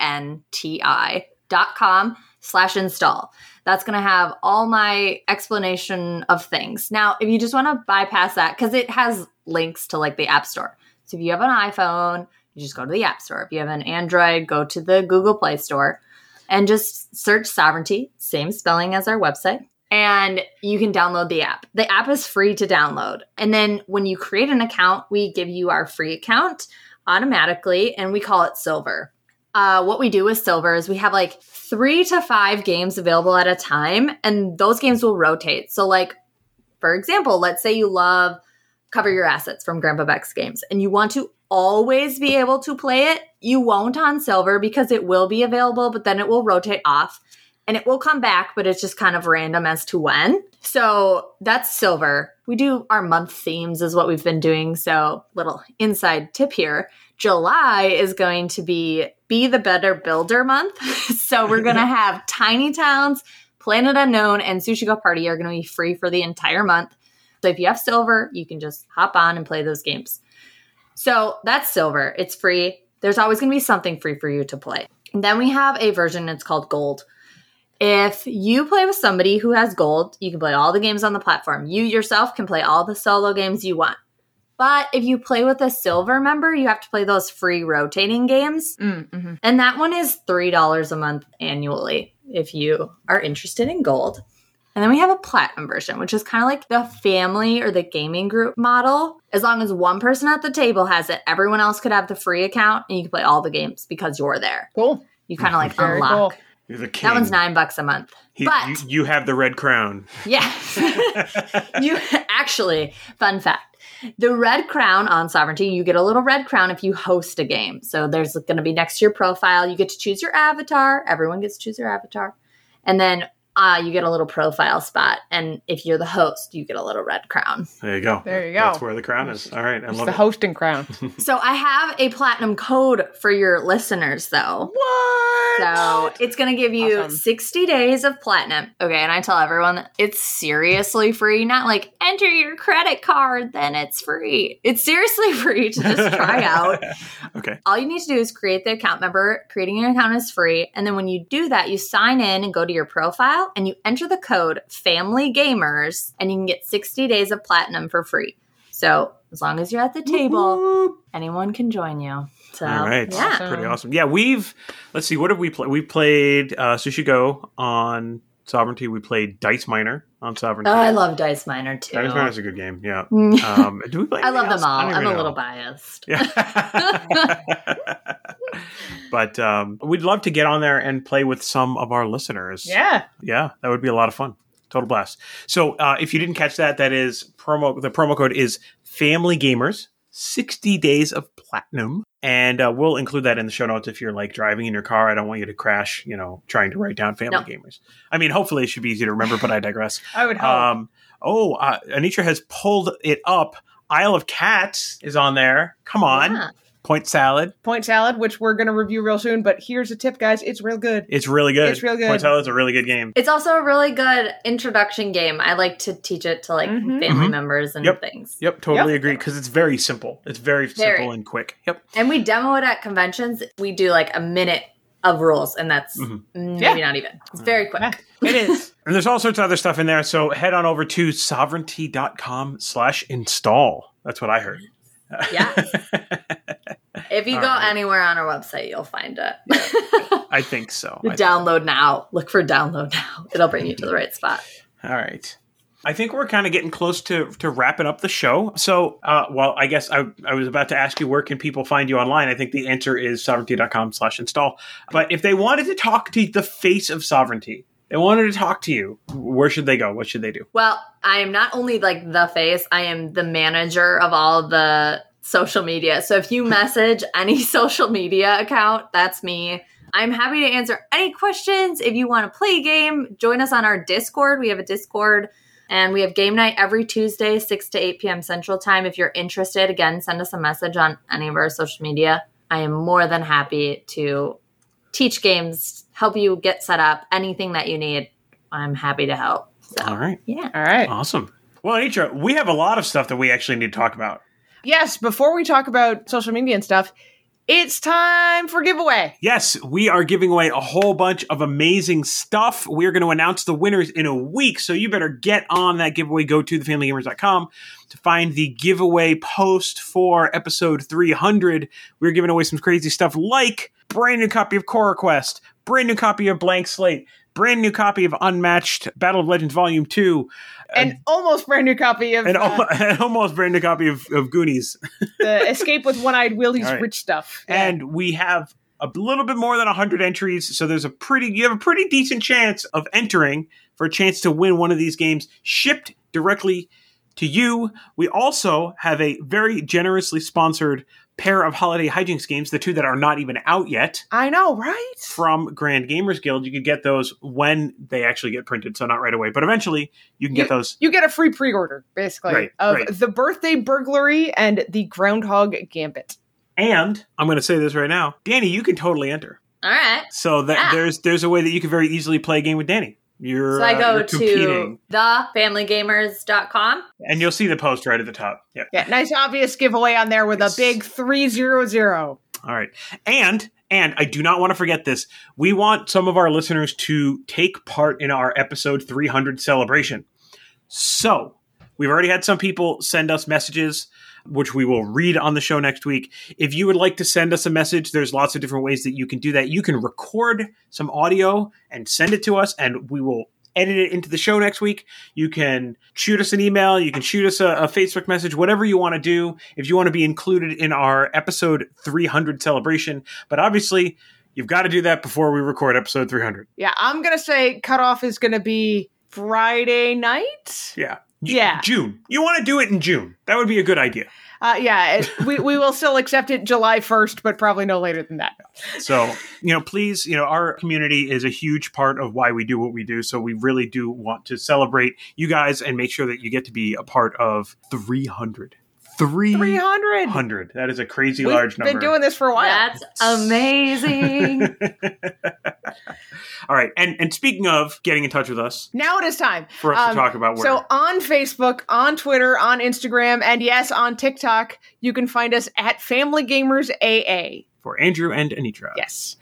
S-O-V-R-A-N-T-I dot com slash install. That's going to have all my explanation of things. Now, if you just want to bypass that, because it has links to like the App Store. So if you have an iPhone, you just go to the App Store. If you have an Android, go to the Google Play Store and just search Sovranti, same spelling as our website. And you can download the app. The app is free to download. And then when you create an account, we give you our free account automatically and we call it Silver uh, what we do with silver is we have like three to five games available at a time, and those games will rotate. So, like, for example, let's say you love Cover Your Assets from Grandpa Beck's games, and you want to always be able to play it. You won't on silver because it will be available, but then it will rotate off and it will come back, but it's just kind of random as to when. So that's silver. We do our month themes, is what we've been doing. So, little inside tip here July is going to be Be the Better Builder month. so, we're going to have Tiny Towns, Planet Unknown, and Sushi Go Party are going to be free for the entire month. So, if you have silver, you can just hop on and play those games. So, that's silver. It's free. There's always going to be something free for you to play. And then we have a version, it's called Gold. If you play with somebody who has gold, you can play all the games on the platform. You yourself can play all the solo games you want. But if you play with a silver member, you have to play those free rotating games. Mm, mhm. And that one is $3 a month annually. if you are interested in gold. And then we have a platinum version, which is kind of like the family or the gaming group model. As long as one person at the table has it, everyone else could have the free account and you can play all the games because you're there. Cool. You kind of like Very unlock. cool. You're the king. That one's nine bucks a month. He- but you, you have the red crown. yeah, you actually, fun fact. The red crown on Sovranti, you get a little red crown if you host a game. So there's going to be next to your profile. You get to choose your avatar. Everyone gets to choose their avatar. And then uh, you get a little profile spot. And if you're the host, you get a little red crown. There you go. There you go. That's where the crown is. All right, I It's love the it. hosting crown. So I have a platinum code for your listeners, though. what? So it's going to give you Awesome. 60 days of platinum. Okay. And I tell everyone it's seriously free, not like enter your credit card, then it's free. It's seriously free to just try out. okay. All you need to do is create the account number. Creating an account is free. And then when you do that, you sign in and go to your profile and you enter the code family gamers and you can get 60 days of platinum for free. So as long as you're at the table, anyone can join you. So, All right. yeah. Awesome. Pretty awesome. Yeah, we've let's see, what have we played? We played uh, Sushi Go on Sovranti. We played Dice Miner on Sovranti. Oh, I love Dice Miner too. Dice Miner is a good game. Yeah. Um, do we play? I love anything them all. I'm even a little biased. Yeah. but um, we'd love to get on there and play with some of our listeners. Yeah. Yeah, that would be a lot of fun. Total blast. So uh, if you didn't catch that, that is promo. The promo code is Family Gamers. Sixty days of platinum, and uh, we'll include that in the show notes. If you're like driving in your car, I don't want you to crash. You know, trying to write down Family No. Gamers. I mean, hopefully it should be easy to remember, but I digress. I would hope. Um, oh, uh, Anitra has pulled it up. Isle of Cats is on there. Come on, Yeah. Point Salad. Point salad, which we're going to review real soon. But here's a tip, guys. It's real good. It's really good. It's real good. Point Salad's a really good game. It's also a really good introduction game. I like to teach it to like Mhm. family Mhm. members and Yep. things. Yep, totally Yep. agree because it's very simple. It's very, Very. simple and quick. Yep. And we demo it at conventions. We do like a minute of rules, and that's Mhm. maybe not even. It's very quick. Yeah, it is. And there's all sorts of other stuff in there. So head on over to sovranti.com slash install. That's what I heard. Yeah. If you All go right. anywhere on our website, you'll find it. I think so. I- download now. Look for download now. It'll bring you to the right spot. all right. I think we're kind of getting close to, to wrapping up the show. So, uh, well, I guess I, I was about to ask you where can people find you online. I think the answer is sovranti.com slash install. But if they wanted to talk to the face of Sovranti, they wanted to talk to you, where should they go? What should they do? Well, I am not only like the face, I am the manager of all the social media. So if you message any social media account, that's me. I'm happy to answer any questions. If you want to play a game, join us on our Discord. We have a Discord and we have game night every Tuesday, 6 to 8 p.m. Central Time. If you're interested, again, send us a message on any of our social media. I am more than happy to teach games, help you get set up, anything that you need. I'm happy to help. So, All right. yeah. All right. Awesome. Well, Anitra, we have a lot of stuff that we actually need to talk about. Yes, before we talk about social media and stuff, it's time for giveaway. Yes, we are giving away a whole bunch of amazing stuff. We're going to announce the winners in a week, so you better get on that giveaway. Go to thefamilygamers.com to find the giveaway post for episode 300. We're giving away some crazy stuff like brand new copy of Core Quest, brand new copy of Blank Slate, brand new copy of Unmatched Battle of Legends Volume 2, An almost brand new copy of and uh, an almost brand new copy of, of Goonies. the Escape with One Eyed Willie's right. Rich Stuff. and we have a little bit more than 100 entries so there's a pretty you have a pretty decent chance of entering for a chance to win one of these games shipped directly to you we also have a very generously sponsored pair of holiday hijinks games the two that are not even out yet I know, right? from grand gamers guild you can get those when they actually get printed so not right away but eventually you can You- get those You get a free pre-order, basically, Right, of right. the Birthday Burglary and the Groundhog Gambit. and i'm going to say this right now Dani you can totally enter All right. so that Ah. there's there's a way that you can very easily play a game with Dani you're, So I uh, go you're competing. to thefamilygamers.com. And you'll see the post right at the top. Yeah. Yeah, nice obvious giveaway on there with Yes. a big 300. All right. And and I do not want to forget this. We want some of our listeners to take part in our episode 300 celebration. So, we've already had some people send us messages which we will read on the show next week. If you would like to send us a message, there's lots of different ways that you can do that. You can record some audio and send it to us, and we will edit it into the show next week. You can shoot us an email. You can shoot us a, a Facebook message, whatever you want to do. If you want to be included in our episode 300 celebration, but obviously you've got to do that before we record episode 300. Yeah, I'm gonna say cutoff is gonna be Friday night. Yeah. Yeah. June. You want to do it in June. That would be a good idea. Uh, yeah, it, we we will still accept it July 1st, but probably no later than that. So, you know, please, you know, our community is a huge part of why we do what we do. So we really do want to celebrate you guys and make sure that you get to be a part of 300. 300. 300. That is a crazy large number. We've large number. been doing this for a while. That's amazing. All right. And and speaking of getting in touch with us now it is time for us Um, to talk about where So on Facebook, on Twitter, on Instagram, and yes, on TikTok, you can find us at Family Gamers AA. for Andrew and Anitra. Yes.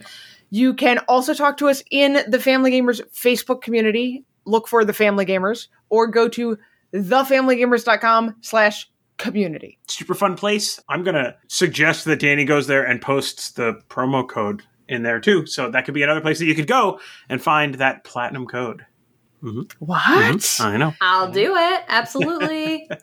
You can also talk to us in the Family Gamers Facebook community. Look for the Family Gamers or go to thefamilygamers.com slash community. super fun place. I'm gonna suggest that Dani goes there and posts the promo code in there too. So that could be another place that you could go and find that platinum code. What? I know. I'll do it. Absolutely.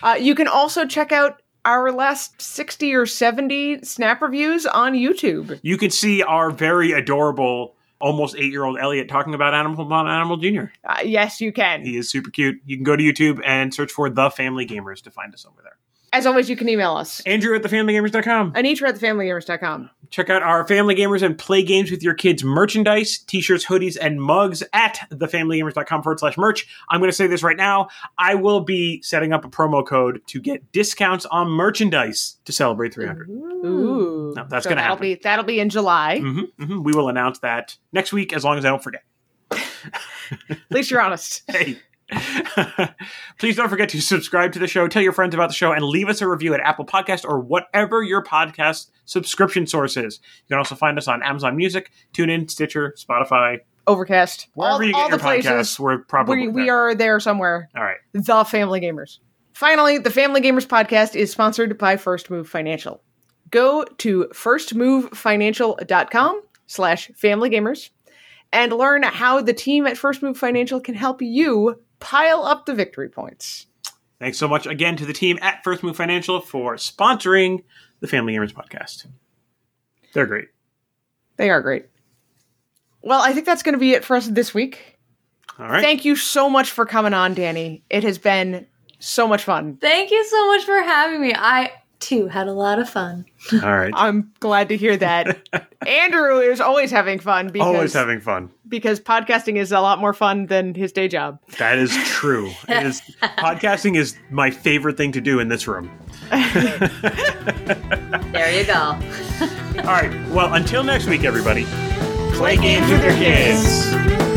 Uh, you can also check out our last 60 or 70 snap reviews on YouTube. You can see our very adorable, almost eight year old Elliot talking about Animal Planet Animal Jr. Uh, yes, you can. He is super cute. You can go to YouTube and search for The Family Gamers to find us over there. As always, you can email us. Andrew at thefamilygamers.com. Anitra at thefamilygamers.com. Check out our Family Gamers and Play Games with Your Kids merchandise, t shirts, hoodies, and mugs at thefamilygamers.com forward slash merch. I'm going to say this right now. I will be setting up a promo code to get discounts on merchandise to celebrate 300. Ooh. No, that's So gonna that'll happen. Be, that'll be in July. hmm hmm We will announce that next week as long as I don't forget. At least you're honest. Hey. Please don't forget to subscribe to the show, tell your friends about the show, and leave us a review at Apple Podcast or whatever your podcast subscription source is. You can also find us on Amazon Music, TuneIn, Stitcher, Spotify, Overcast. wherever all, you get your podcasts. We're probably We, we are there somewhere. All right. The Family Gamers. Finally, the Family Gamers podcast is sponsored by First Move Financial. Go to firstmovefinancial.com slash familygamers and learn how the team at First Move Financial can help you pile up the victory points. Thanks so much again to the team at First Move Financial for sponsoring the Family Gamers podcast. They're great. They are great. Well, I think that's going to be it for us this week. All right. Thank you so much for coming on, Dani. It has been so much fun. Thank you so much for having me. I too had a lot of fun. All right. I'm glad to hear that. Andrew is always having fun because Always having fun. because podcasting is a lot more fun than his day job. That is true. It is podcasting is my favorite thing to do in this room. There you go. All right. Well, until next week, everybody. Play games with your kids.